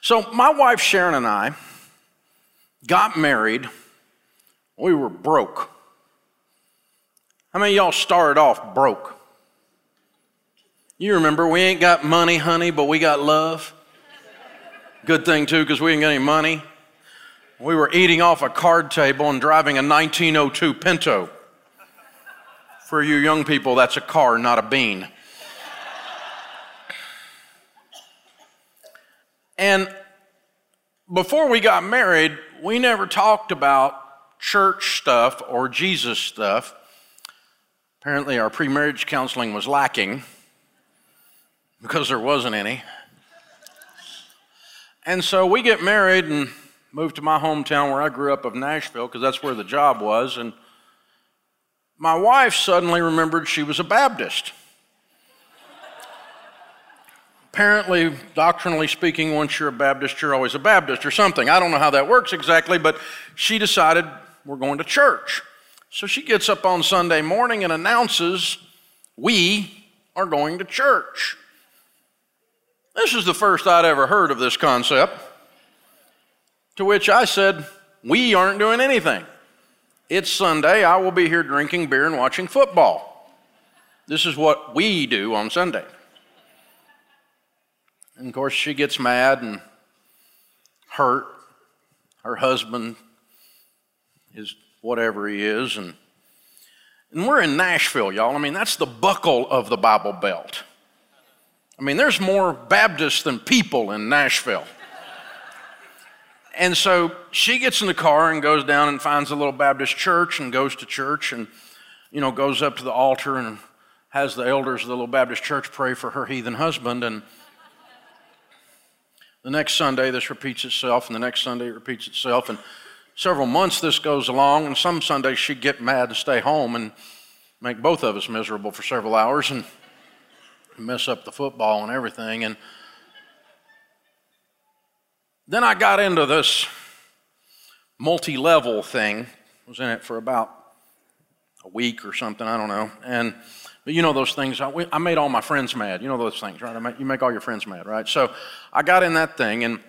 So, my wife Sharon and I got married. We were broke. How many y'all started off broke? You remember, we ain't got money, honey, but we got love. Good thing, too, because we ain't got any money. We were eating off a card table and driving a 1902 Pinto. For you young people, that's a car, not a bean. And before we got married, we never talked about church stuff or Jesus stuff. Apparently, our pre marriage counseling was lacking because there wasn't any. And so we get married and move to my hometown where I grew up of Nashville because that's where the job was. And my wife suddenly remembered she was a Baptist. Apparently, doctrinally speaking, once you're a Baptist, you're always a Baptist or something. I don't know how that works exactly, but she decided we're going to church. So she gets up on Sunday morning and announces, We are going to church. This is the first I'd ever heard of this concept. To which I said, We aren't doing anything. It's Sunday. I will be here drinking beer and watching football. This is what we do on Sunday. And of course, she gets mad and hurt. Her husband is whatever he is. And, and we're in Nashville, y'all. I mean, that's the buckle of the Bible Belt. I mean, there's more Baptists than people in Nashville. And so she gets in the car and goes down and finds a little Baptist church and goes to church and, you know, goes up to the altar and has the elders of the little Baptist church pray for her heathen husband. And the next Sunday, this repeats itself, and the next Sunday, it repeats itself. And several months this goes along, and some Sundays she'd get mad and stay home and make both of us miserable for several hours. And mess up the football and everything. And then I got into this multi level thing. Was in it for about a week or something, I don't know. And you know those things. I, I made all my friends mad. You know those things, right? Make, you make all your friends mad, right? So I got in that thing, and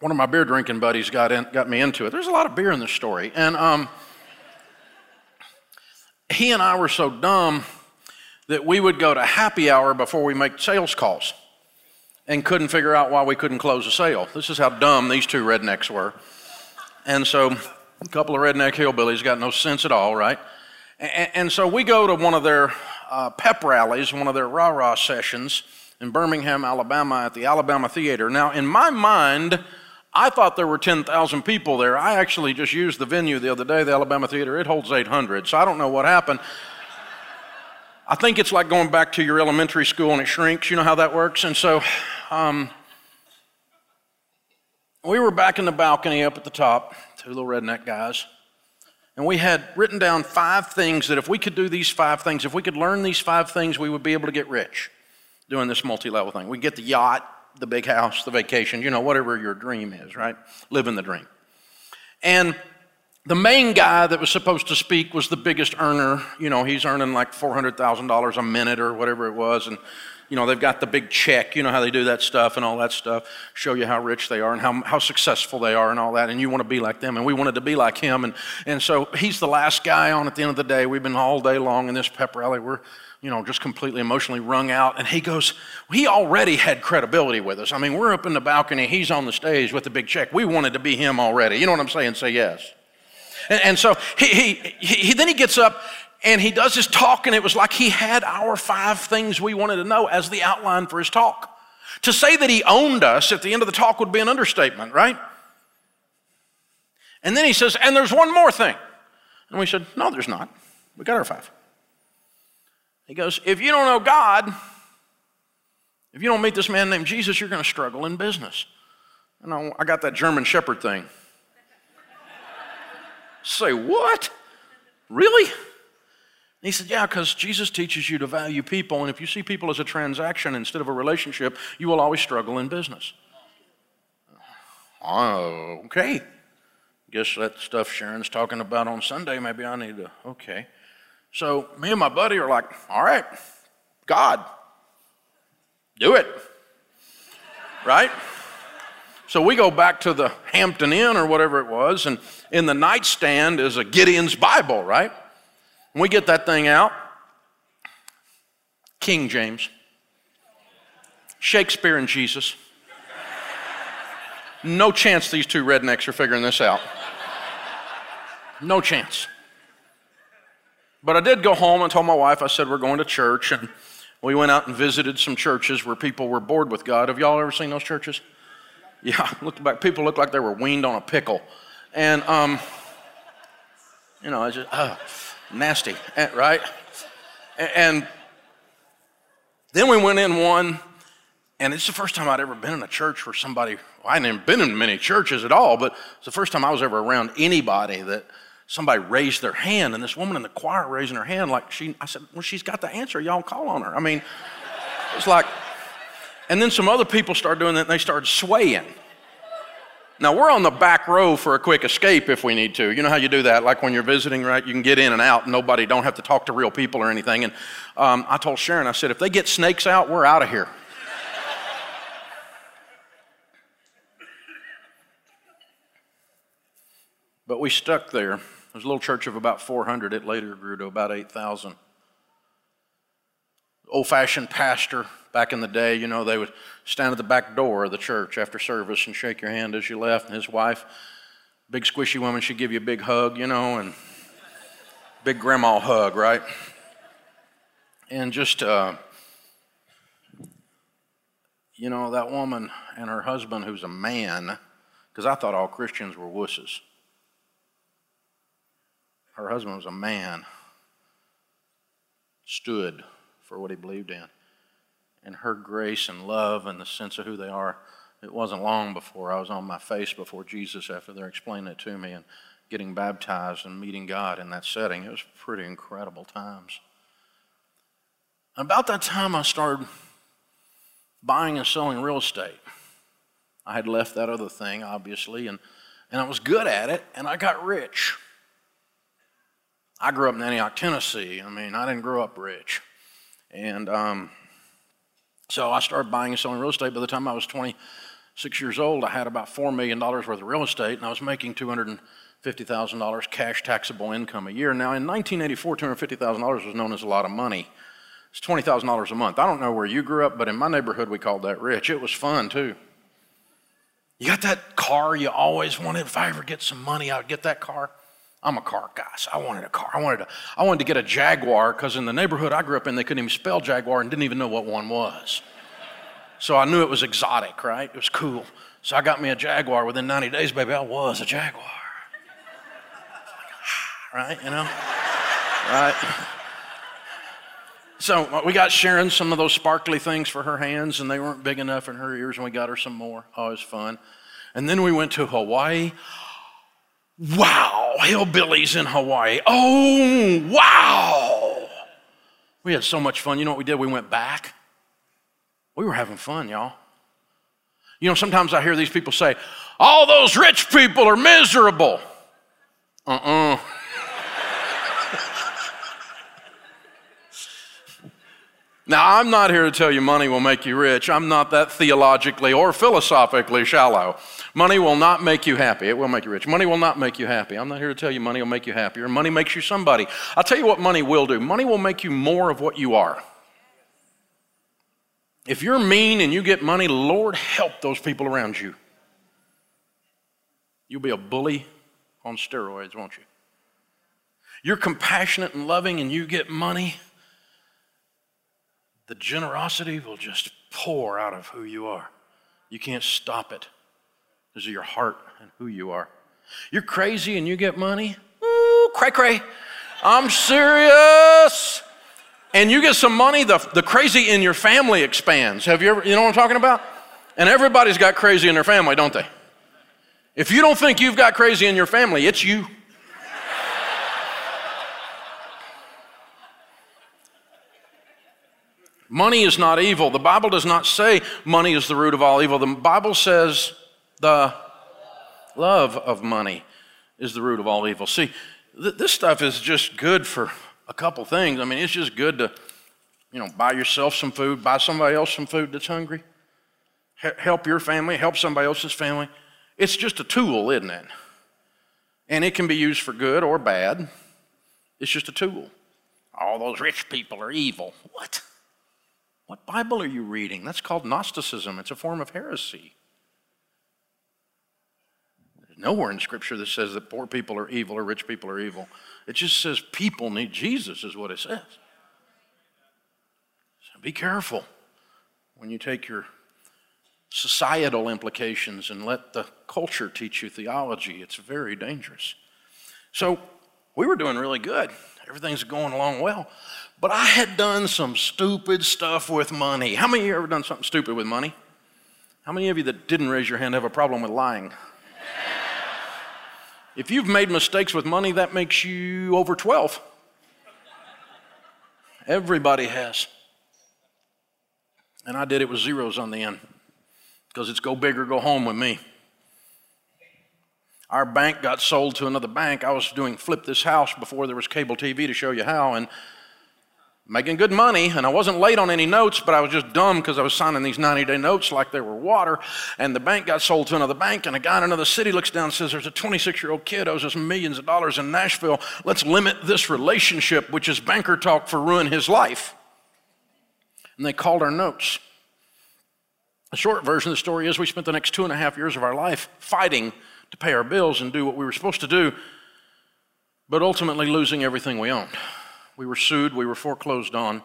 one of my beer drinking buddies got in, got me into it. There's a lot of beer in this story, and um, he and I were so dumb that we would go to happy hour before we make sales calls and couldn't figure out why we couldn't close a sale. This is how dumb these two rednecks were. And so a couple of redneck hillbillies got no sense at all, right? And, and so we go to one of their uh, pep rallies, one of their rah rah sessions in Birmingham, Alabama at the Alabama Theater. Now, in my mind, I thought there were 10,000 people there. I actually just used the venue the other day, the Alabama Theater. It holds 800, so I don't know what happened. I think it's like going back to your elementary school and it shrinks. You know how that works? And so um, we were back in the balcony up at the top, two little redneck guys. And we had written down five things that if we could do these five things, if we could learn these five things, we would be able to get rich doing this multi level thing. We get the yacht, the big house, the vacation, you know, whatever your dream is, right? Living the dream. And the main guy that was supposed to speak was the biggest earner. You know, he's earning like $400,000 a minute or whatever it was. And, you know, they've got the big check. You know how they do that stuff and all that stuff. Show you how rich they are and how, how successful they are and all that. And you want to be like them. And we wanted to be like him. And, and so he's the last guy on at the end of the day. We've been all day long in this pep rally. We're, you know, just completely emotionally wrung out. And he goes, he already had credibility with us. I mean, we're up in the balcony. He's on the stage with the big check. We wanted to be him already. You know what I'm saying? Say yes. And, and so he, he, he, then he gets up and he does his talk, and it was like he had our five things we wanted to know as the outline for his talk. To say that he owned us at the end of the talk would be an understatement, right? And then he says, and there's one more thing. And we said, no, there's not. We got our five. He goes, if you don't know God, if you don't meet this man named Jesus, you're going to struggle in business. And I got that German Shepherd thing. Say, what? Really? He said, Yeah, because Jesus teaches you to value people, and if you see people as a transaction instead of a relationship, you will always struggle in business. Oh, okay. Guess that stuff Sharon's talking about on Sunday, maybe I need to, okay. So me and my buddy are like, All right, God, do it. right? So we go back to the Hampton Inn or whatever it was, and in the nightstand is a Gideon's Bible, right? We get that thing out. King James, Shakespeare and Jesus. No chance these two rednecks are figuring this out. No chance. But I did go home and told my wife, I said, we're going to church. And we went out and visited some churches where people were bored with God. Have y'all ever seen those churches? Yeah, looked like people looked like they were weaned on a pickle. And, um, you know, I just, nasty, eh, right? And then we went in one, and it's the first time I'd ever been in a church where somebody, well, I hadn't been in many churches at all, but it's the first time I was ever around anybody that somebody raised their hand, and this woman in the choir raising her hand, like she, I said, well, she's got the answer. Y'all call on her. I mean, it's like, and then some other people started doing that, and they started swaying. Now, we're on the back row for a quick escape if we need to. You know how you do that? Like when you're visiting, right? You can get in and out, and nobody, don't have to talk to real people or anything. And um, I told Sharon, I said, if they get snakes out, we're out of here. but we stuck there. There's a little church of about 400. It later grew to about 8,000. Old fashioned pastor back in the day, you know, they would stand at the back door of the church after service and shake your hand as you left. And his wife, big squishy woman, she'd give you a big hug, you know, and big grandma hug, right? And just, uh, you know, that woman and her husband, who's a man, because I thought all Christians were wusses. Her husband was a man, stood for what he believed in. And her grace and love and the sense of who they are, it wasn't long before I was on my face before Jesus after they're explaining it to me and getting baptized and meeting God in that setting. It was pretty incredible times. About that time, I started buying and selling real estate. I had left that other thing, obviously, and, and I was good at it, and I got rich. I grew up in Antioch, Tennessee. I mean, I didn't grow up rich. And um, so I started buying and selling real estate. By the time I was 26 years old, I had about $4 million worth of real estate, and I was making $250,000 cash taxable income a year. Now, in 1984, $250,000 was known as a lot of money. It's $20,000 a month. I don't know where you grew up, but in my neighborhood, we called that rich. It was fun, too. You got that car you always wanted? If I ever get some money, I would get that car. I'm a car guy, so I wanted a car. I wanted to, I wanted to get a Jaguar because in the neighborhood I grew up in, they couldn't even spell Jaguar and didn't even know what one was. So I knew it was exotic, right? It was cool. So I got me a Jaguar. Within 90 days, baby, I was a Jaguar. right? You know? right? So uh, we got Sharon some of those sparkly things for her hands, and they weren't big enough in her ears, and we got her some more. Oh, it was fun. And then we went to Hawaii. Wow, hillbillies in Hawaii. Oh, wow. We had so much fun. You know what we did? We went back. We were having fun, y'all. You know, sometimes I hear these people say, all those rich people are miserable. Uh uh-uh. uh Now, I'm not here to tell you money will make you rich. I'm not that theologically or philosophically shallow. Money will not make you happy. It will make you rich. Money will not make you happy. I'm not here to tell you money will make you happier. Money makes you somebody. I'll tell you what money will do money will make you more of what you are. If you're mean and you get money, Lord help those people around you. You'll be a bully on steroids, won't you? You're compassionate and loving and you get money the generosity will just pour out of who you are. You can't stop it because of your heart and who you are. You're crazy and you get money? Ooh, cray cray. I'm serious. And you get some money, the, the crazy in your family expands. Have you ever, you know what I'm talking about? And everybody's got crazy in their family, don't they? If you don't think you've got crazy in your family, it's you. Money is not evil. The Bible does not say money is the root of all evil. The Bible says the love of money is the root of all evil. See, th- this stuff is just good for a couple things. I mean, it's just good to, you know, buy yourself some food, buy somebody else some food that's hungry. help your family, help somebody else's family. It's just a tool, isn't it? And it can be used for good or bad. It's just a tool. All those rich people are evil. What? What Bible are you reading? That's called Gnosticism. It's a form of heresy. Nowhere in Scripture that says that poor people are evil or rich people are evil. It just says people need Jesus, is what it says. So be careful when you take your societal implications and let the culture teach you theology. It's very dangerous. So we were doing really good. Everything's going along well. But I had done some stupid stuff with money. How many of you ever done something stupid with money? How many of you that didn't raise your hand have a problem with lying? If you've made mistakes with money, that makes you over 12. Everybody has. And I did it with zeros on the end because it's go big or go home with me. Our bank got sold to another bank. I was doing flip this house before there was cable TV to show you how, and making good money. And I wasn't late on any notes, but I was just dumb because I was signing these 90 day notes like they were water. And the bank got sold to another bank, and a guy in another city looks down and says, There's a 26 year old kid owes us millions of dollars in Nashville. Let's limit this relationship, which is banker talk, for ruin his life. And they called our notes. The short version of the story is we spent the next two and a half years of our life fighting to pay our bills and do what we were supposed to do, but ultimately losing everything we owned. We were sued, we were foreclosed on.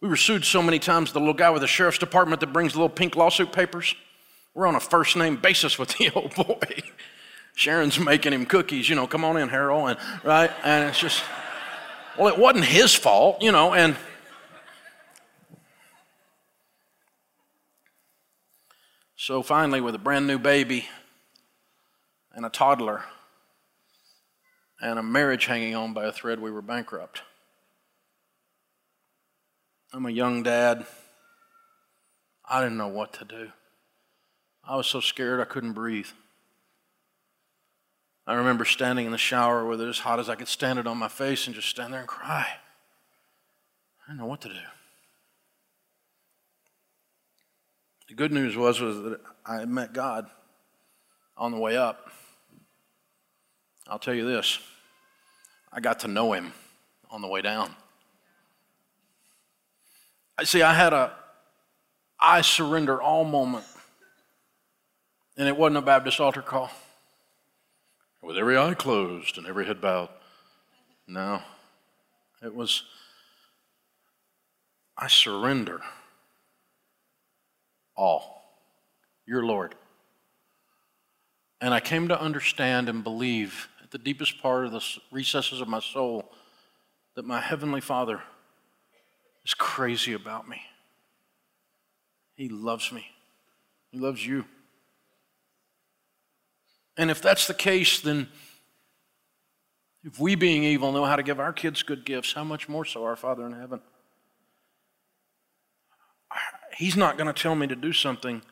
We were sued so many times, the little guy with the sheriff's department that brings the little pink lawsuit papers, we're on a first name basis with the old boy. Sharon's making him cookies, you know, come on in, Harold, and right? And it's just, well, it wasn't his fault, you know, and So finally, with a brand new baby and a toddler and a marriage hanging on by a thread, we were bankrupt. I'm a young dad. I didn't know what to do. I was so scared I couldn't breathe. I remember standing in the shower with it as hot as I could stand it on my face and just stand there and cry. I didn't know what to do. The good news was, was that I met God on the way up. I'll tell you this I got to know him on the way down. I see, I had a I surrender all moment. And it wasn't a Baptist altar call. With every eye closed and every head bowed. No. It was I surrender all. Your Lord. And I came to understand and believe at the deepest part of the recesses of my soul that my Heavenly Father is crazy about me. He loves me, He loves you. And if that's the case, then if we, being evil, know how to give our kids good gifts, how much more so our Father in heaven? He's not going to tell me to do something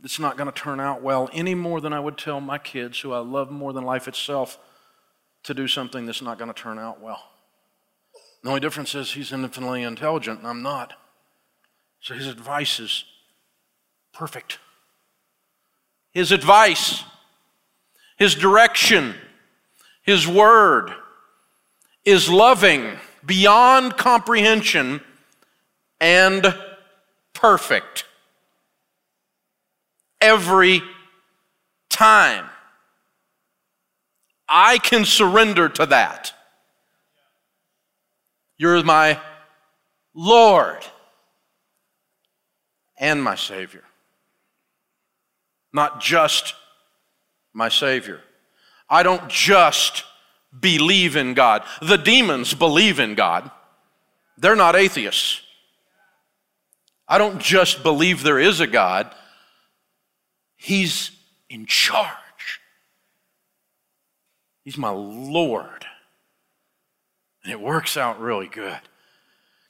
that's not going to turn out well any more than I would tell my kids, who I love more than life itself, to do something that's not going to turn out well. The only difference is he's infinitely intelligent and I'm not. So his advice is perfect. His advice, his direction, his word is loving beyond comprehension and perfect. Every time. I can surrender to that. You're my Lord and my Savior. Not just my Savior. I don't just believe in God. The demons believe in God, they're not atheists. I don't just believe there is a God, He's in charge. He's my Lord. And it works out really good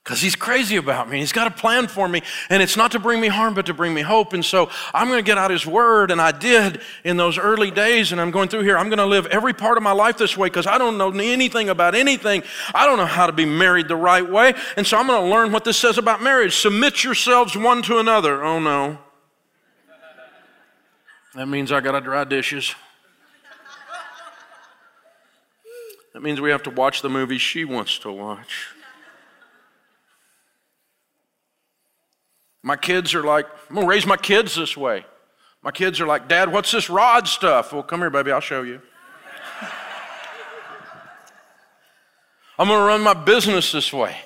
because he's crazy about me. He's got a plan for me, and it's not to bring me harm, but to bring me hope. And so I'm going to get out his word, and I did in those early days. And I'm going through here. I'm going to live every part of my life this way because I don't know anything about anything. I don't know how to be married the right way. And so I'm going to learn what this says about marriage. Submit yourselves one to another. Oh, no. That means I got to dry dishes. That means we have to watch the movie she wants to watch. My kids are like, I'm to raise my kids this way. My kids are like, Dad, what's this rod stuff? Well, come here, baby, I'll show you. I'm to run my business this way.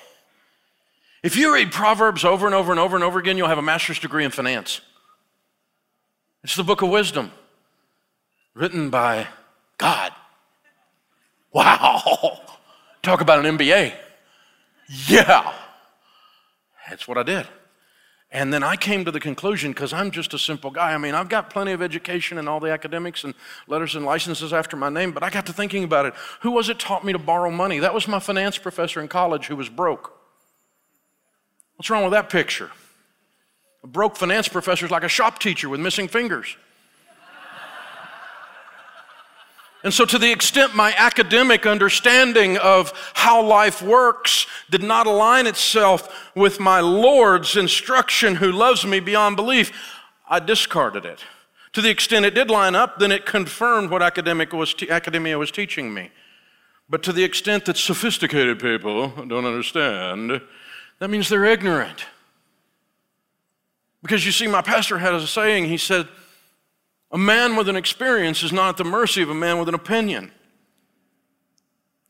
If you read Proverbs over and over and over and over again, you'll have a master's degree in finance. It's the book of wisdom written by God. Wow. Talk about an MBA. Yeah. That's what I did. And then I came to the conclusion, because I'm just a simple guy. I mean, I've got plenty of education and all the academics and letters and licenses after my name, but I got to thinking about it. Who was it taught me to borrow money? That was my finance professor in college who was broke. What's wrong with that picture? A broke finance professor is like a shop teacher with missing fingers. And so, to the extent my academic understanding of how life works did not align itself with my Lord's instruction, who loves me beyond belief, I discarded it. To the extent it did line up, then it confirmed what academic was academia was teaching me. But to the extent that sophisticated people don't understand, that means they're ignorant. Because you see, my pastor had a saying, he said, a man with an experience is not at the mercy of a man with an opinion.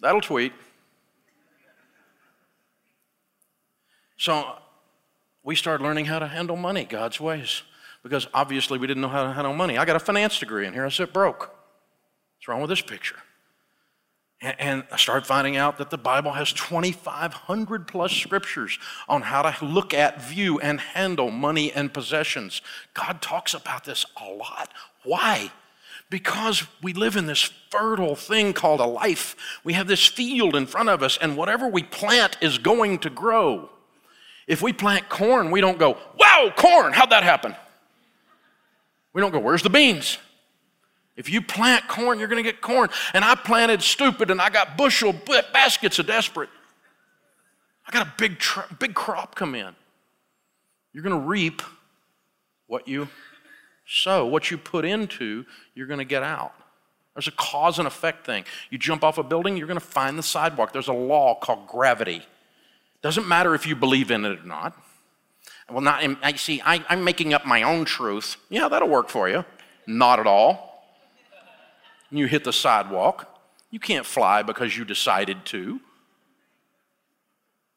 That'll tweet. So we started learning how to handle money God's ways because obviously we didn't know how to handle money. I got a finance degree and here I sit broke. What's wrong with this picture? And I finding out that the Bible has 2,500 plus scriptures on how to look at, view, and handle money and possessions. God talks about this a lot. Why? Because we live in this fertile thing called a life. We have this field in front of us, and whatever we plant is going to grow. If we plant corn, we don't go, wow, corn, how'd that happen? We don't go, where's the beans? If you plant corn, you're going to get corn. And I planted stupid and I got bushel baskets of desperate. I got a big, big crop come in. You're going to reap what you sow. What you put into, you're going to get out. There's a cause and effect thing. You jump off a building, you're going to find the sidewalk. There's a law called gravity. Doesn't matter if you believe in it or not. Well, not. I see. I, I'm making up my own truth. Yeah, that'll work for you. Not at all and you hit the sidewalk. You can't fly because you decided to.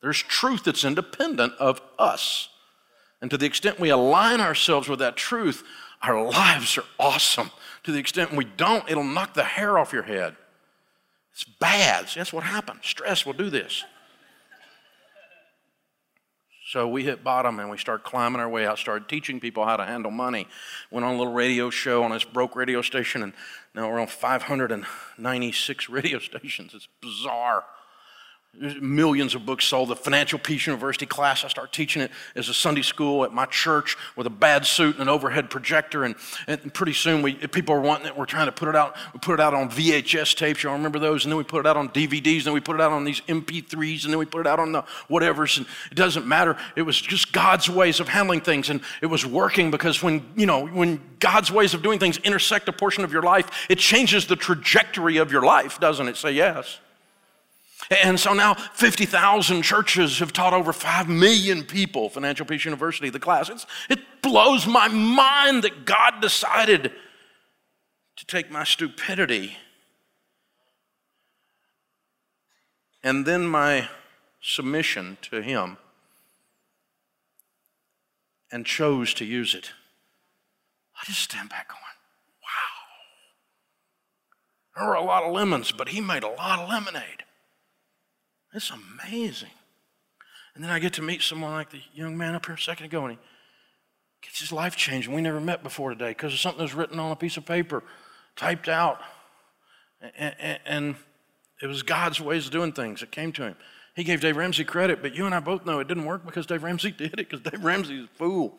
There's truth that's independent of us. And to the extent we align ourselves with that truth, our lives are awesome. To the extent we don't, it'll knock the hair off your head. It's bad. See, that's what happens. Stress will do this. So we hit bottom and we started climbing our way out, started teaching people how to handle money. Went on a little radio show on this broke radio station, and now we're on 596 radio stations. It's bizarre. Millions of books sold. The Financial Peace University class, I start teaching it as a Sunday school at my church with a bad suit and an overhead projector. And, and pretty soon, we, people are wanting it. We're trying to put it out. We put it out on VHS tapes. Y'all remember those? And then we put it out on DVDs. And then we put it out on these MP3s. And then we put it out on the whatevers. And it doesn't matter. It was just God's ways of handling things. And it was working because when, you know, when God's ways of doing things intersect a portion of your life, it changes the trajectory of your life, doesn't it? Say yes. And so now 50,000 churches have taught over 5 million people Financial Peace University, the class. It's, it blows my mind that God decided to take my stupidity and then my submission to Him and chose to use it. I just stand back going, wow. There were a lot of lemons, but He made a lot of lemonade. It's amazing. And then I get to meet someone like the young man up here a second ago, and he gets his life changed. And we never met before today because of something that was written on a piece of paper, typed out. And, and, and it was God's ways of doing things that came to him. He gave Dave Ramsey credit, but you and I both know it didn't work because Dave Ramsey did it, because Dave Ramsey's a fool.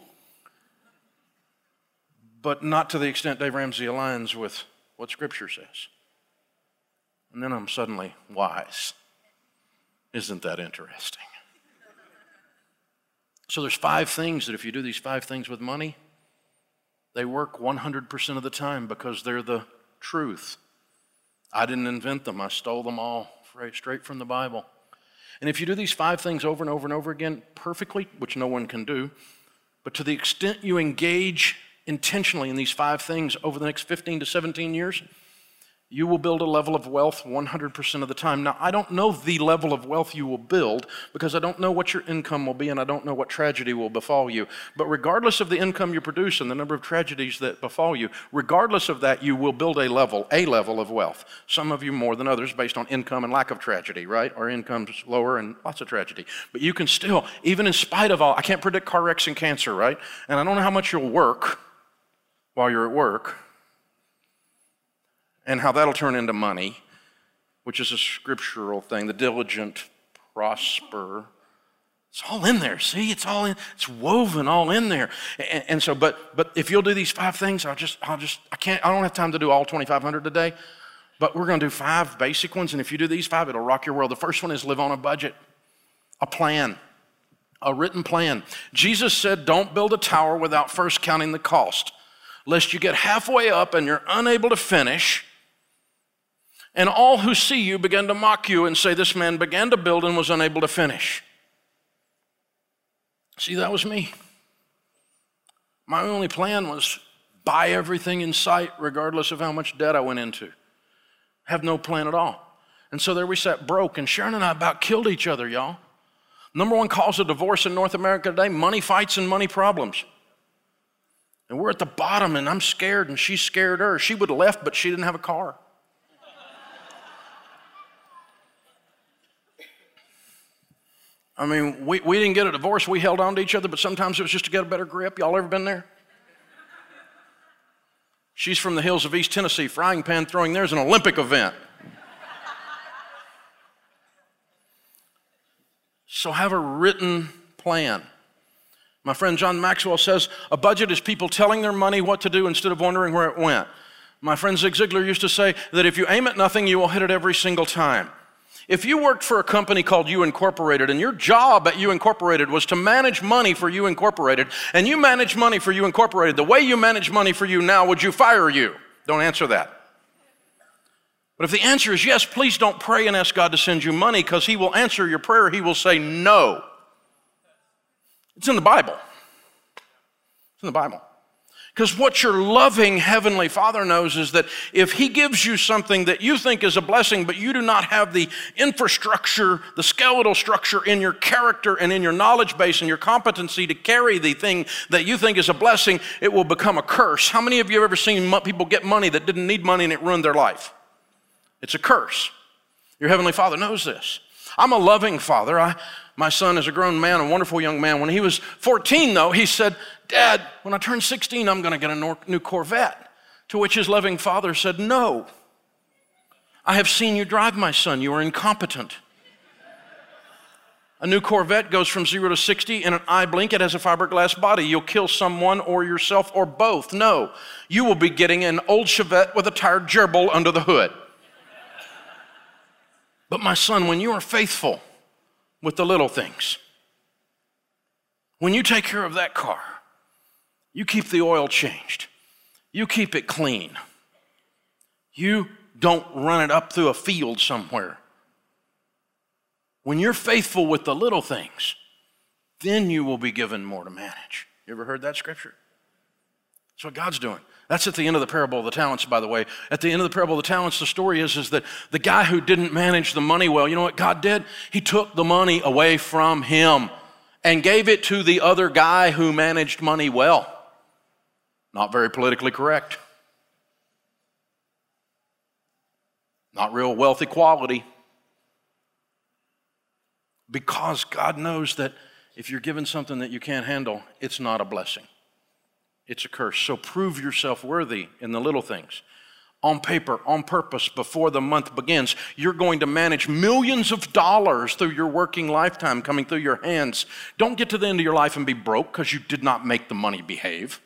But not to the extent Dave Ramsey aligns with what Scripture says. And then I'm suddenly wise. Isn't that interesting? So there's five things that if you do these five things with money, They work 100% of the time because they're the truth. I didn't invent them, I stole them all straight from the Bible. And if you do these five things over and over and over again perfectly, which no one can do, but to the extent you engage intentionally in these five things over the next 15 to 17 years, you will build a level of wealth 100% of the time. Now, I don't know the level of wealth you will build because I don't know what your income will be and I don't know what tragedy will befall you. But regardless of the income you produce and the number of tragedies that befall you, regardless of that, you will build a level, a level of wealth. Some of you more than others based on income and lack of tragedy, right? Or income's lower and lots of tragedy. But you can still, even in spite of all, I can't predict car wrecks and cancer, right? And I don't know how much you'll work while you're at work and how that'll turn into money, which is a scriptural thing. The diligent prosper. It's all in there. See, it's all in. It's woven all in there. And, and, so, but but if you'll do these five things, I'll just I'll just I can't. I don't have time to do all 2,500 today. But we're going to do five basic ones, and if you do these five, it'll rock your world. The first one is live on a budget, a plan, a written plan. Jesus said, "Don't build a tower without first counting the cost, lest you get halfway up and you're unable to finish." And all who see you begin to mock you and say, This man began to build and was unable to finish. See, that was me. My only plan was buy everything in sight, regardless of how much debt I went into. Have no plan at all. And so there we sat broke, and Sharon and I about killed each other, y'all. Number one cause of divorce in North America today money fights and money problems. And we're at the bottom, and I'm scared, and she's scared her. She would have left, but she didn't have a car. I mean, we, we didn't get a divorce, we held on to each other, but sometimes it was just to get a better grip. Y'all ever been there? She's from the hills of East Tennessee. Frying pan throwing there's an Olympic event. so have a written plan. My friend John Maxwell says a budget is people telling their money what to do instead of wondering where it went. My friend Zig Ziglar used to say that if you aim at nothing, you will hit it every single time. If you worked for a company called You Incorporated and your job at You Incorporated was to manage money for You Incorporated, and you manage money for You Incorporated the way you manage money for you now, would you fire you? Don't answer that. But if the answer is yes, please don't pray and ask God to send you money because He will answer your prayer. He will say no. It's in the Bible. It's in the Bible. Because what your loving Heavenly Father knows is that if He gives you something that you think is a blessing, but you do not have the infrastructure, the skeletal structure in your character and in your knowledge base and your competency to carry the thing that you think is a blessing, it will become a curse. How many of you have ever seen people get money that didn't need money and it ruined their life? It's a curse. Your Heavenly Father knows this. I'm a loving Father. I, my son is a grown man, a wonderful young man. When he was 14, though, he said, Dad, when I turn 16, I'm going to get a new Corvette. To which his loving father said, No. I have seen you drive, my son. You are incompetent. A new Corvette goes from zero to 60 in an eye blink. It has a fiberglass body. You'll kill someone or yourself or both. No, you will be getting an old Chevette with a tired gerbil under the hood. But my son, when you are faithful with the little things, when you take care of that car, you keep the oil changed. You keep it clean. You don't run it up through a field somewhere. When you're faithful with the little things, then you will be given more to manage. You ever heard that scripture? That's what God's doing. That's at the end of the parable of the talents, by the way. At the end of the parable of the talents, the story is, is that the guy who didn't manage the money well, you know what God did? He took the money away from him and gave it to the other guy who managed money well. Not very politically correct. Not real wealth equality. Because God knows that if you're given something that you can't handle, it's not a blessing, it's a curse. So prove yourself worthy in the little things. On paper, on purpose, before the month begins, you're going to manage millions of dollars through your working lifetime coming through your hands. Don't get to the end of your life and be broke because you did not make the money behave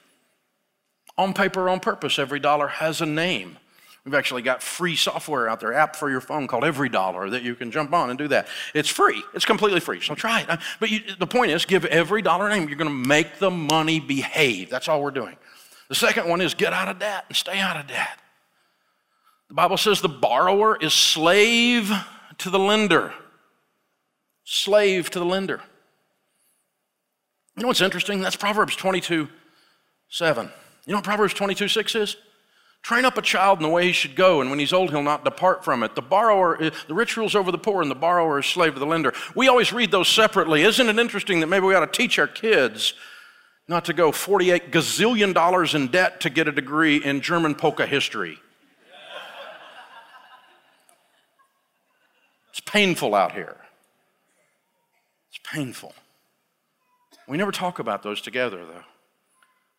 on paper, on purpose. Every dollar has a name. We've actually got free software out there, app for your phone called Every Dollar that you can jump on and do that. It's free. It's completely free. So try it. Uh, but you, the point is, give every dollar a name. You're going to make the money behave. That's all we're doing. The second one is get out of debt and stay out of debt. The Bible says the borrower is slave to the lender. Slave to the lender. You know what's interesting? That's Proverbs 22 7. You know what Proverbs 22 6 is? Train up a child in the way he should go, and when he's old, he'll not depart from it. The borrower, eh, the rich rules over the poor, and the borrower is slave to the lender. We always read those separately. Isn't it interesting that maybe we ought to teach our kids not to go 48 gazillion dollars in debt to get a degree in German polka history? It's painful out here. It's painful. We never talk about those together, though.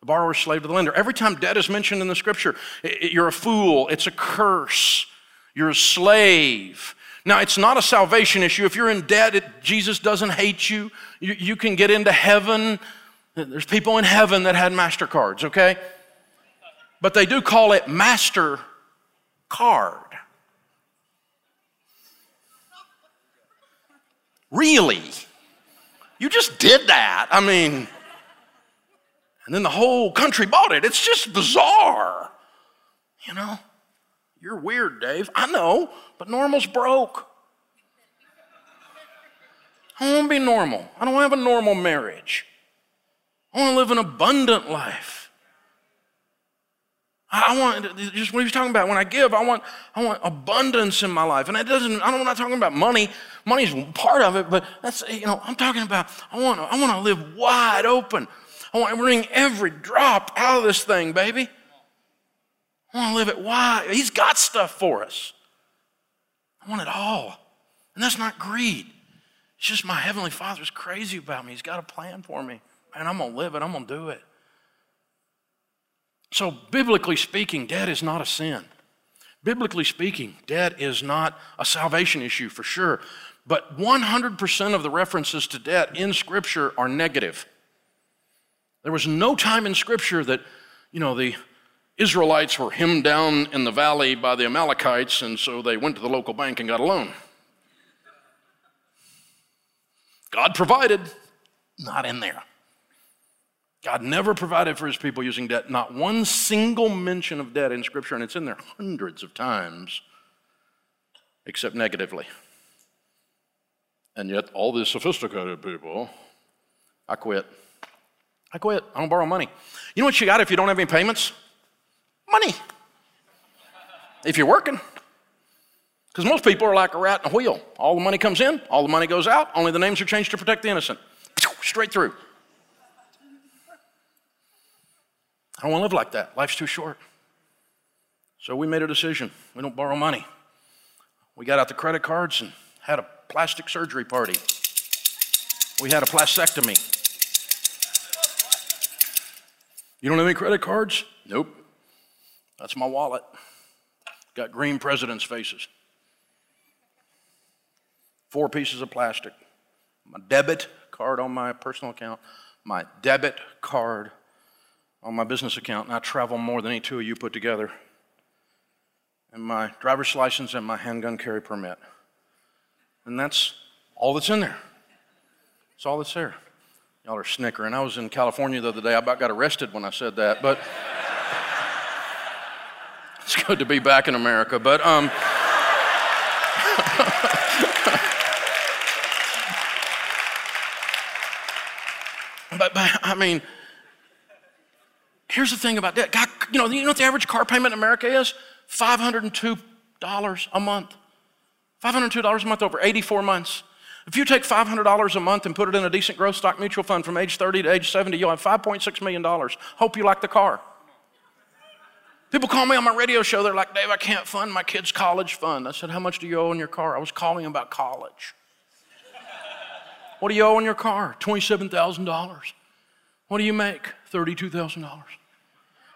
Borrower slave to the lender. Every time debt is mentioned in the scripture, you're a fool, it's a curse, you're a slave. Now, it's not a salvation issue. If you're in debt, it, Jesus doesn't hate you. you. You can get into heaven. There's people in heaven that had MasterCards, okay? But they do call it Master Card. Really? You just did that. I mean, and then the whole country bought it. It's just bizarre. You know? You're weird, Dave. I know, but normal's broke. I want to be normal. I don't have a normal marriage. I want to live an abundant life. I want just what he was talking about. When I give, I want I want abundance in my life, and that doesn't. I am not talking about money. Money's part of it, but that's you know. I'm talking about. I want I want to live wide open. I want to wring every drop out of this thing, baby. I want to live it wide. He's got stuff for us. I want it all, and that's not greed. It's just my heavenly Father's crazy about me. He's got a plan for me, and I'm gonna live it. I'm gonna do it. So, biblically speaking, debt is not a sin. Biblically speaking, debt is not a salvation issue for sure. But 100% of the references to debt in Scripture are negative. There was no time in Scripture that, you know, the Israelites were hemmed down in the valley by the Amalekites, and so they went to the local bank and got a loan. God provided, not in there. God never provided for his people using debt. Not one single mention of debt in Scripture, and it's in there hundreds of times, except negatively. And yet, all these sophisticated people, I quit. I quit. I don't borrow money. You know what you got if you don't have any payments? Money. If you're working. Because most people are like a rat in a wheel. All the money comes in, all the money goes out, only the names are changed to protect the innocent. Straight through. I don't want to live like that. Life's too short. So we made a decision. We don't borrow money. We got out the credit cards and had a plastic surgery party. We had a plastectomy. You don't have any credit cards? Nope. That's my wallet. Got green presidents' faces. Four pieces of plastic. My debit card on my personal account, my debit card on my business account, and I travel more than any two of you put together. And my driver's license and my handgun carry permit. And that's all that's in there. That's all that's there. Y'all are snickering. I was in California the other day. I about got arrested when I said that, but it's good to be back in America. But um, but, but I mean, Here's the thing about debt. God, you know, you know what the average car payment in America is? $502 a month. $502 a month over 84 months. If you take $500 a month and put it in a decent growth stock mutual fund from age 30 to age 70, you'll have $5.6 million. Hope you like the car. People call me on my radio show. They're like, Dave, I can't fund my kid's college fund. I said, How much do you owe on your car? I was calling about college. what do you owe on your car? $27,000. What do you make? $32,000.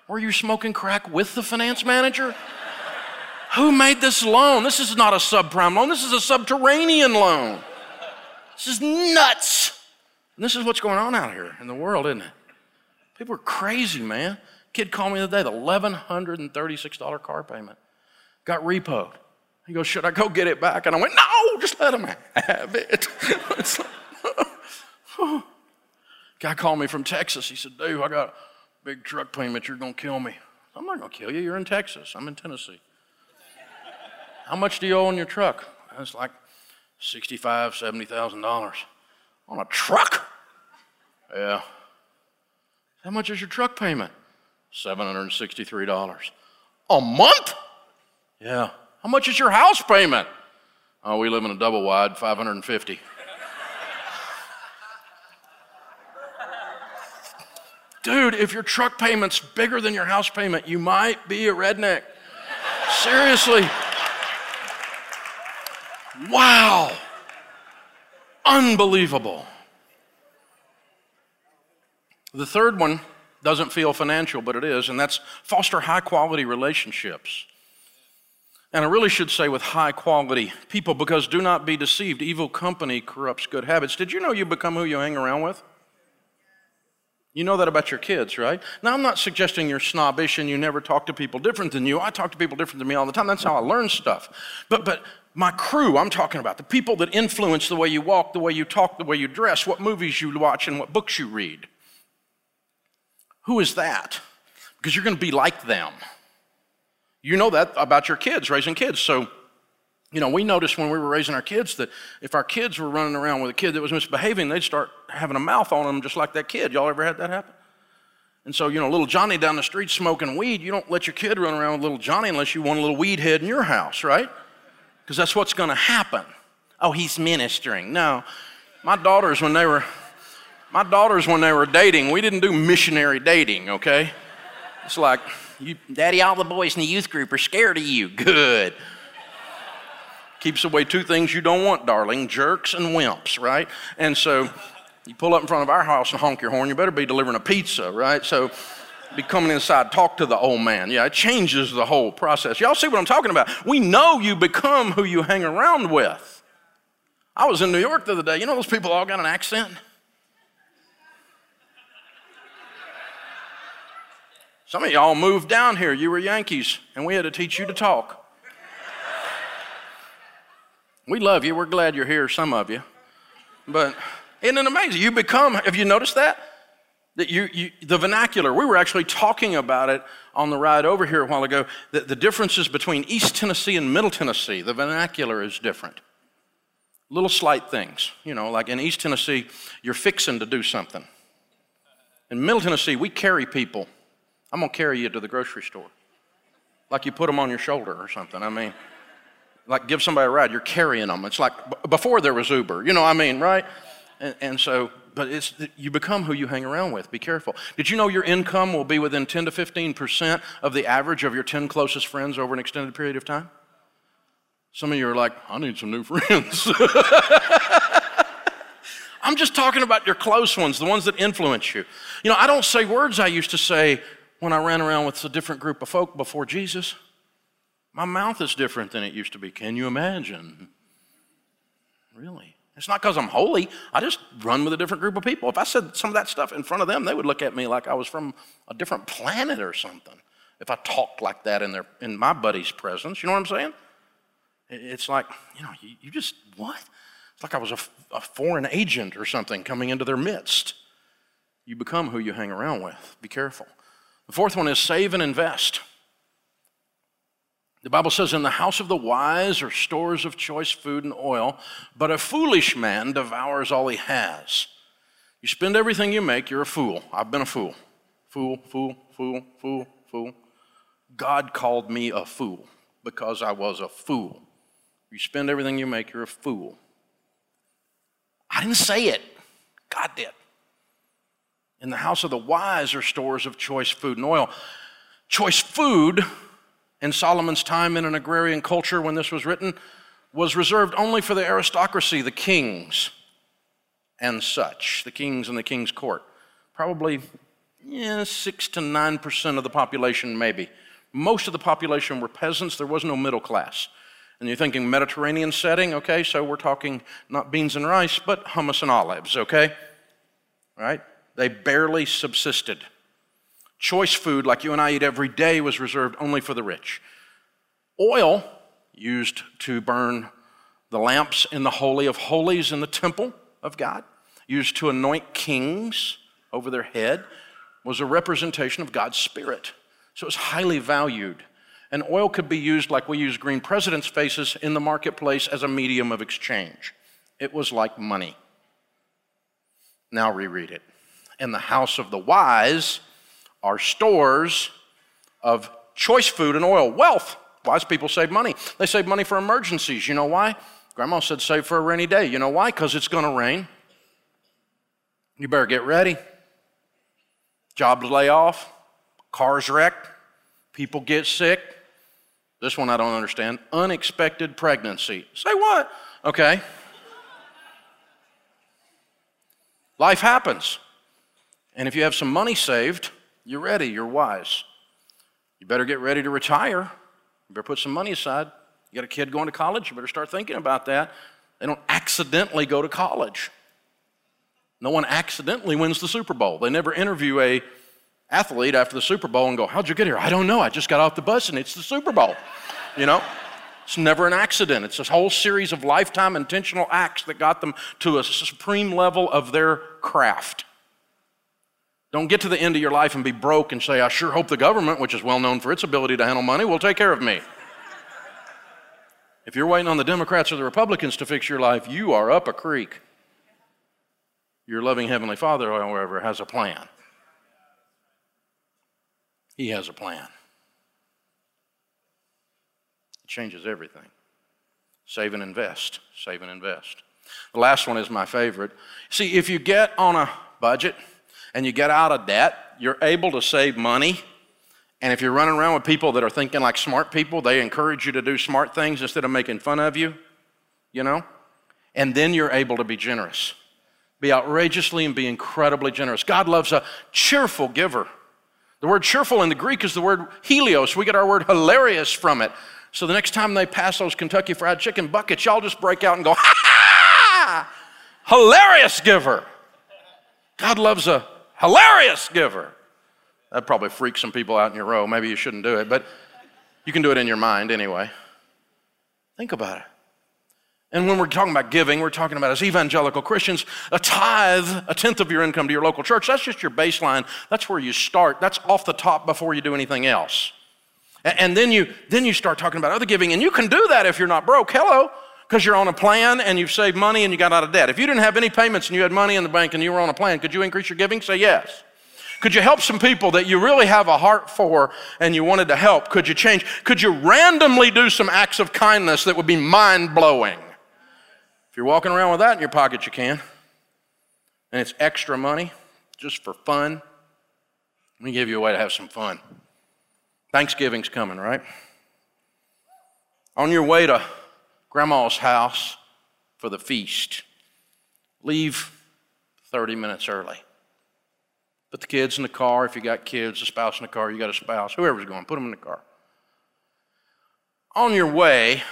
Were you smoking crack with the finance manager? Who made this loan? This is not a subprime loan, this is a subterranean loan. This is nuts. And this is what's going on out here in the world, isn't it? People are crazy, man. Kid called me the other day, the $1,136 car payment. Got repoed. He goes, Should I go get it back? And I went, No, just let him have it. Guy called me from Texas. He said, Dude, I got a big truck payment, you're going to kill me. I'm not going to kill you. You're in Texas. I'm in Tennessee. How much do you owe on your truck? It's like sixty-five, seventy thousand dollars on a truck. Yeah. How much is your truck payment? Seven hundred and sixty-three dollars a month. Yeah. How much is your house payment? Oh, we live in a double wide, five hundred and fifty. Dude, if your truck payment's bigger than your house payment, you might be a redneck. Seriously. Wow. Unbelievable. The third one doesn't feel financial, but it is, and that's foster high quality relationships. And I really should say with high quality people because do not be deceived. Evil company corrupts good habits. Did you know you become who you hang around with? You know that about your kids, right? Now, I'm not suggesting you're snobbish and you never talk to people different than you. I talk to people different than me all the time. That's how I learn stuff. But, but my crew, I'm talking about, the people that influence the way you walk, the way you talk, the way you dress, what movies you watch, and what books you read. Who is that? Because you're going to be like them. You know that about your kids, raising kids. So, you know, we noticed when we were raising our kids that if our kids were running around with a kid that was misbehaving, they'd start having a mouth on them just like that kid. Y'all ever had that happen? And so, you know, little Johnny down the street smoking weed, you don't let your kid run around with little Johnny unless you want a little weed head in your house, right? Because that's what's going to happen. Oh, he's ministering. No. My daughters, when they were my daughters, when they were dating, we didn't do missionary dating, okay? It's like, you, Daddy, all the boys in the youth group are scared of you. Good. Keeps away two things you don't want, darling jerks and wimps, right? And so you pull up in front of our house and honk your horn, you better be delivering a pizza, right? So be coming inside, talk to the old man. Yeah, it changes the whole process. Y'all see what I'm talking about? We know you become who you hang around with. I was in New York the other day. You know those people all got an accent? Some of y'all moved down here. You were Yankees, and we had to teach you to talk. We love you. We're glad you're here, some of you. But isn't it amazing? You become, have you noticed that? That you, you, the vernacular, we were actually talking about it on the ride over here a while ago. That the differences between East Tennessee and Middle Tennessee, the vernacular is different. Little slight things, you know, like in East Tennessee, you're fixing to do something. In Middle Tennessee, we carry people I'm going to carry you to the grocery store. Like you put them on your shoulder or something. I mean, like give somebody a ride, you're carrying them. It's like before there was Uber, you know what I mean, right? And, and so, but it's, you become who you hang around with. Be careful. Did you know your income will be within 10 to 15% of the average of your 10 closest friends over an extended period of time? Some of you are like, I need some new friends. I'm just talking about your close ones, the ones that influence you. You know, I don't say words I used to say when I ran around with a different group of folk before Jesus. My mouth is different than it used to be. Can you imagine? Really? It's not because I'm holy. I just run with a different group of people. If I said some of that stuff in front of them, they would look at me like I was from a different planet or something. If I talked like that in, their, in my buddy's presence, you know what I'm saying? It's like, you know, you, you just, what? It's like I was a, a foreign agent or something coming into their midst. You become who you hang around with. Be careful. The fourth one is save and invest. The Bible says, In the house of the wise are stores of choice food and oil, but a foolish man devours all he has. You spend everything you make, you're a fool. I've been a fool. Fool, fool, fool, fool, fool. God called me a fool because I was a fool. You spend everything you make, you're a fool. I didn't say it, God did. In the house of the wise are stores of choice food and oil. Choice food in Solomon's time in an agrarian culture when this was written was reserved only for the aristocracy, the kings and such, the kings and the king's court. Probably yeah, six to nine percent of the population, maybe. Most of the population were peasants, there was no middle class. And you're thinking Mediterranean setting, okay, so we're talking not beans and rice, but hummus and olives, okay? Right? They barely subsisted. Choice food, like you and I eat every day, was reserved only for the rich. Oil, used to burn the lamps in the Holy of Holies in the temple of God, used to anoint kings over their head, was a representation of God's Spirit. So it was highly valued. And oil could be used like we use green presidents' faces in the marketplace as a medium of exchange. It was like money. Now reread it. In the house of the wise are stores of choice food and oil, wealth. Wise people save money. They save money for emergencies. You know why? Grandma said save for a rainy day. You know why? Because it's going to rain. You better get ready. Jobs lay off, cars wrecked, people get sick. This one I don't understand. Unexpected pregnancy. Say what? Okay. Life happens. And if you have some money saved, you're ready, you're wise. You better get ready to retire. You better put some money aside. You got a kid going to college, you better start thinking about that. They don't accidentally go to college. No one accidentally wins the Super Bowl. They never interview a athlete after the Super Bowl and go, "How'd you get here?" I don't know. I just got off the bus and it's the Super Bowl. You know? It's never an accident. It's a whole series of lifetime intentional acts that got them to a supreme level of their craft. Don't get to the end of your life and be broke and say, I sure hope the government, which is well known for its ability to handle money, will take care of me. if you're waiting on the Democrats or the Republicans to fix your life, you are up a creek. Your loving Heavenly Father, however, has a plan. He has a plan It changes everything. Save and invest. Save and invest. The last one is my favorite. See, if you get on a budget and you get out of debt, you're able to save money. And if you're running around with people that are thinking like smart people, they encourage you to do smart things instead of making fun of you, you know? And then you're able to be generous. Be outrageously and be incredibly generous. God loves a cheerful giver. The word cheerful in the Greek is the word helios. We get our word hilarious from it. So the next time they pass those Kentucky Fried Chicken buckets, y'all just break out and go, ha ha! Hilarious giver. God loves a hilarious giver. That probably freaks some people out in your row. Maybe you shouldn't do it, but you can do it in your mind anyway. Think about it. And when we're talking about giving, we're talking about as evangelical Christians, a tithe, a tenth of your income to your local church, that's just your baseline. That's where you start. That's off the top before you do anything else. And then you, then you start talking about other giving, and you can do that if you're not broke. Hello, because you're on a plan and you've saved money and you got out of debt. If you didn't have any payments and you had money in the bank and you were on a plan, could you increase your giving? Say yes. Could you help some people that you really have a heart for and you wanted to help? Could you change? Could you randomly do some acts of kindness that would be mind blowing? If you're walking around with that in your pocket, you can. And it's extra money just for fun. Let me give you a way to have some fun. Thanksgiving's coming, right? On your way to grandma's house for the feast, leave 30 minutes early. Put the kids in the car. If you got kids, a spouse in the car, you got a spouse, whoever's going, put them in the car. On your way,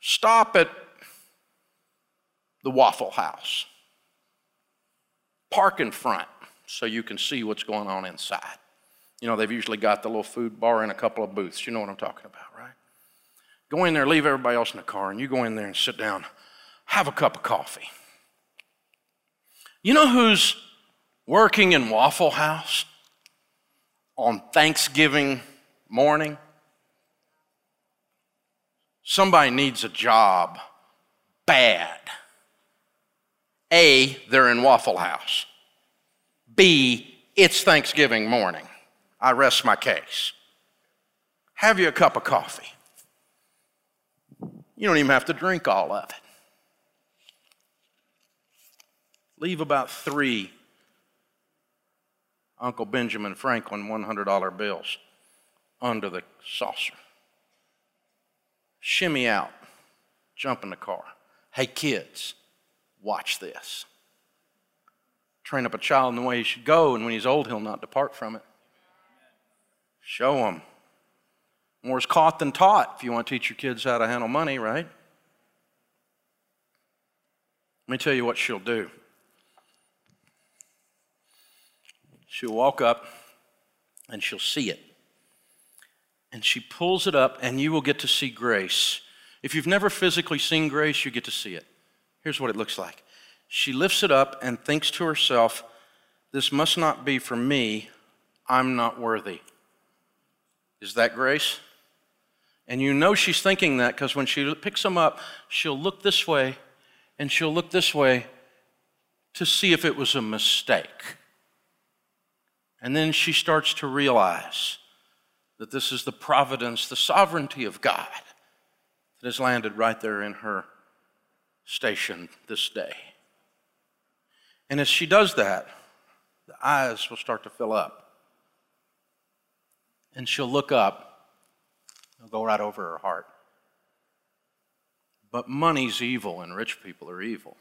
stop at the Waffle House. Park in front so you can see what's going on inside. You know, they've usually got the little food bar and a couple of booths. You know what I'm talking about, right? Go in there, leave everybody else in the car, and you go in there and sit down, have a cup of coffee. You know who's working in Waffle House on Thanksgiving morning? Somebody needs a job bad. A, they're in Waffle House. B, it's Thanksgiving morning. I rest my case. Have you a cup of coffee? You don't even have to drink all of it. Leave about three Uncle Benjamin Franklin $100 bills under the saucer. Shimmy out, jump in the car. Hey, kids, watch this. Train up a child in the way he should go, and when he's old, he'll not depart from it. Show them. More is caught than taught if you want to teach your kids how to handle money, right? Let me tell you what she'll do. She'll walk up and she'll see it. And she pulls it up, and you will get to see grace. If you've never physically seen grace, you get to see it. Here's what it looks like she lifts it up and thinks to herself, This must not be for me, I'm not worthy. Is that grace? And you know she's thinking that because when she picks them up, she'll look this way and she'll look this way to see if it was a mistake. And then she starts to realize that this is the providence, the sovereignty of God that has landed right there in her station this day. And as she does that, the eyes will start to fill up. And she'll look up, it'll go right over her heart. But money's evil and rich people are evil.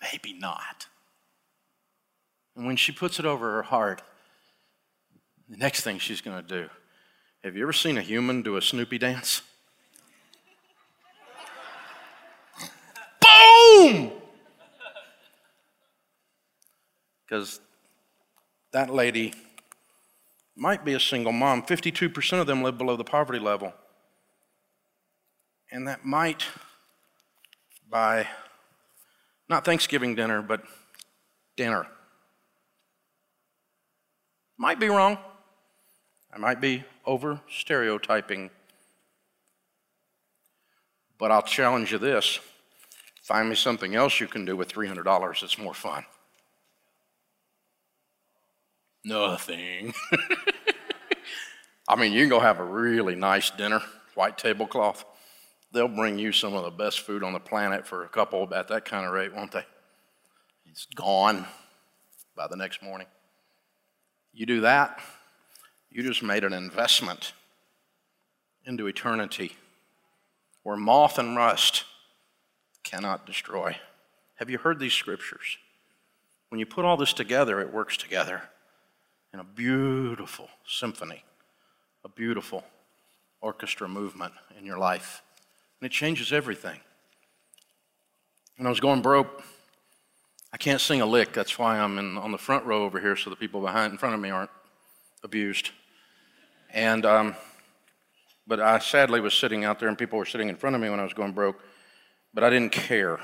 Maybe not. And when she puts it over her heart, the next thing she's going to do have you ever seen a human do a Snoopy dance? Boom! Because that lady might be a single mom. 52% of them live below the poverty level. And that might buy not Thanksgiving dinner, but dinner. Might be wrong. I might be over stereotyping. But I'll challenge you this find me something else you can do with $300 that's more fun. Nothing. I mean, you can go have a really nice dinner, white tablecloth. They'll bring you some of the best food on the planet for a couple at that kind of rate, won't they? It's gone by the next morning. You do that, you just made an investment into eternity where moth and rust cannot destroy. Have you heard these scriptures? When you put all this together, it works together in a beautiful symphony, a beautiful orchestra movement in your life. And it changes everything. When I was going broke, I can't sing a lick. That's why I'm in, on the front row over here so the people behind in front of me aren't abused. And, um, but I sadly was sitting out there and people were sitting in front of me when I was going broke, but I didn't care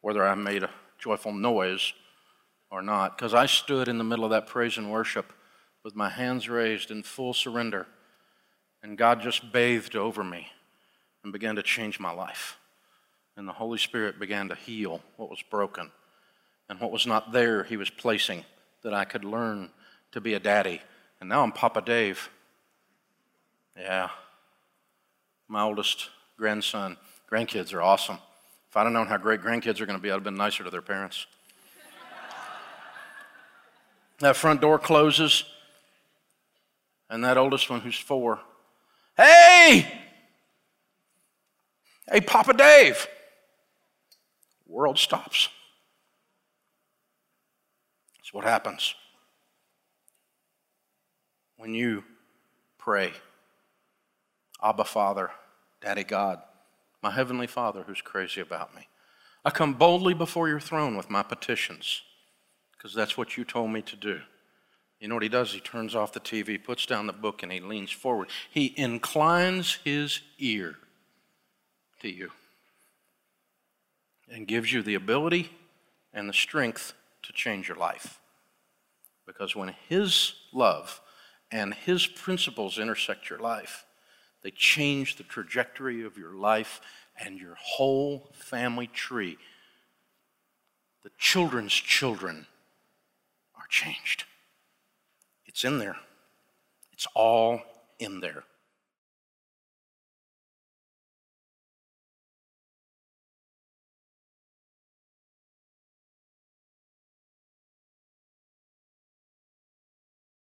whether I made a joyful noise or not, because I stood in the middle of that praise and worship with my hands raised in full surrender, and God just bathed over me and began to change my life. And the Holy Spirit began to heal what was broken and what was not there, He was placing that I could learn to be a daddy and now I'm Papa Dave. Yeah. My oldest grandson. Grandkids are awesome. If I'd have known how great grandkids are going to be, I'd have been nicer to their parents. That front door closes, and that oldest one, who's four, hey! Hey, Papa Dave! World stops. That's what happens when you pray, Abba Father, Daddy God, my Heavenly Father who's crazy about me. I come boldly before your throne with my petitions because that's what you told me to do. You know what he does? He turns off the TV, puts down the book, and he leans forward. He inclines his ear to you and gives you the ability and the strength to change your life. Because when his love and his principles intersect your life, they change the trajectory of your life and your whole family tree. The children's children changed. It's in there, it's all in there.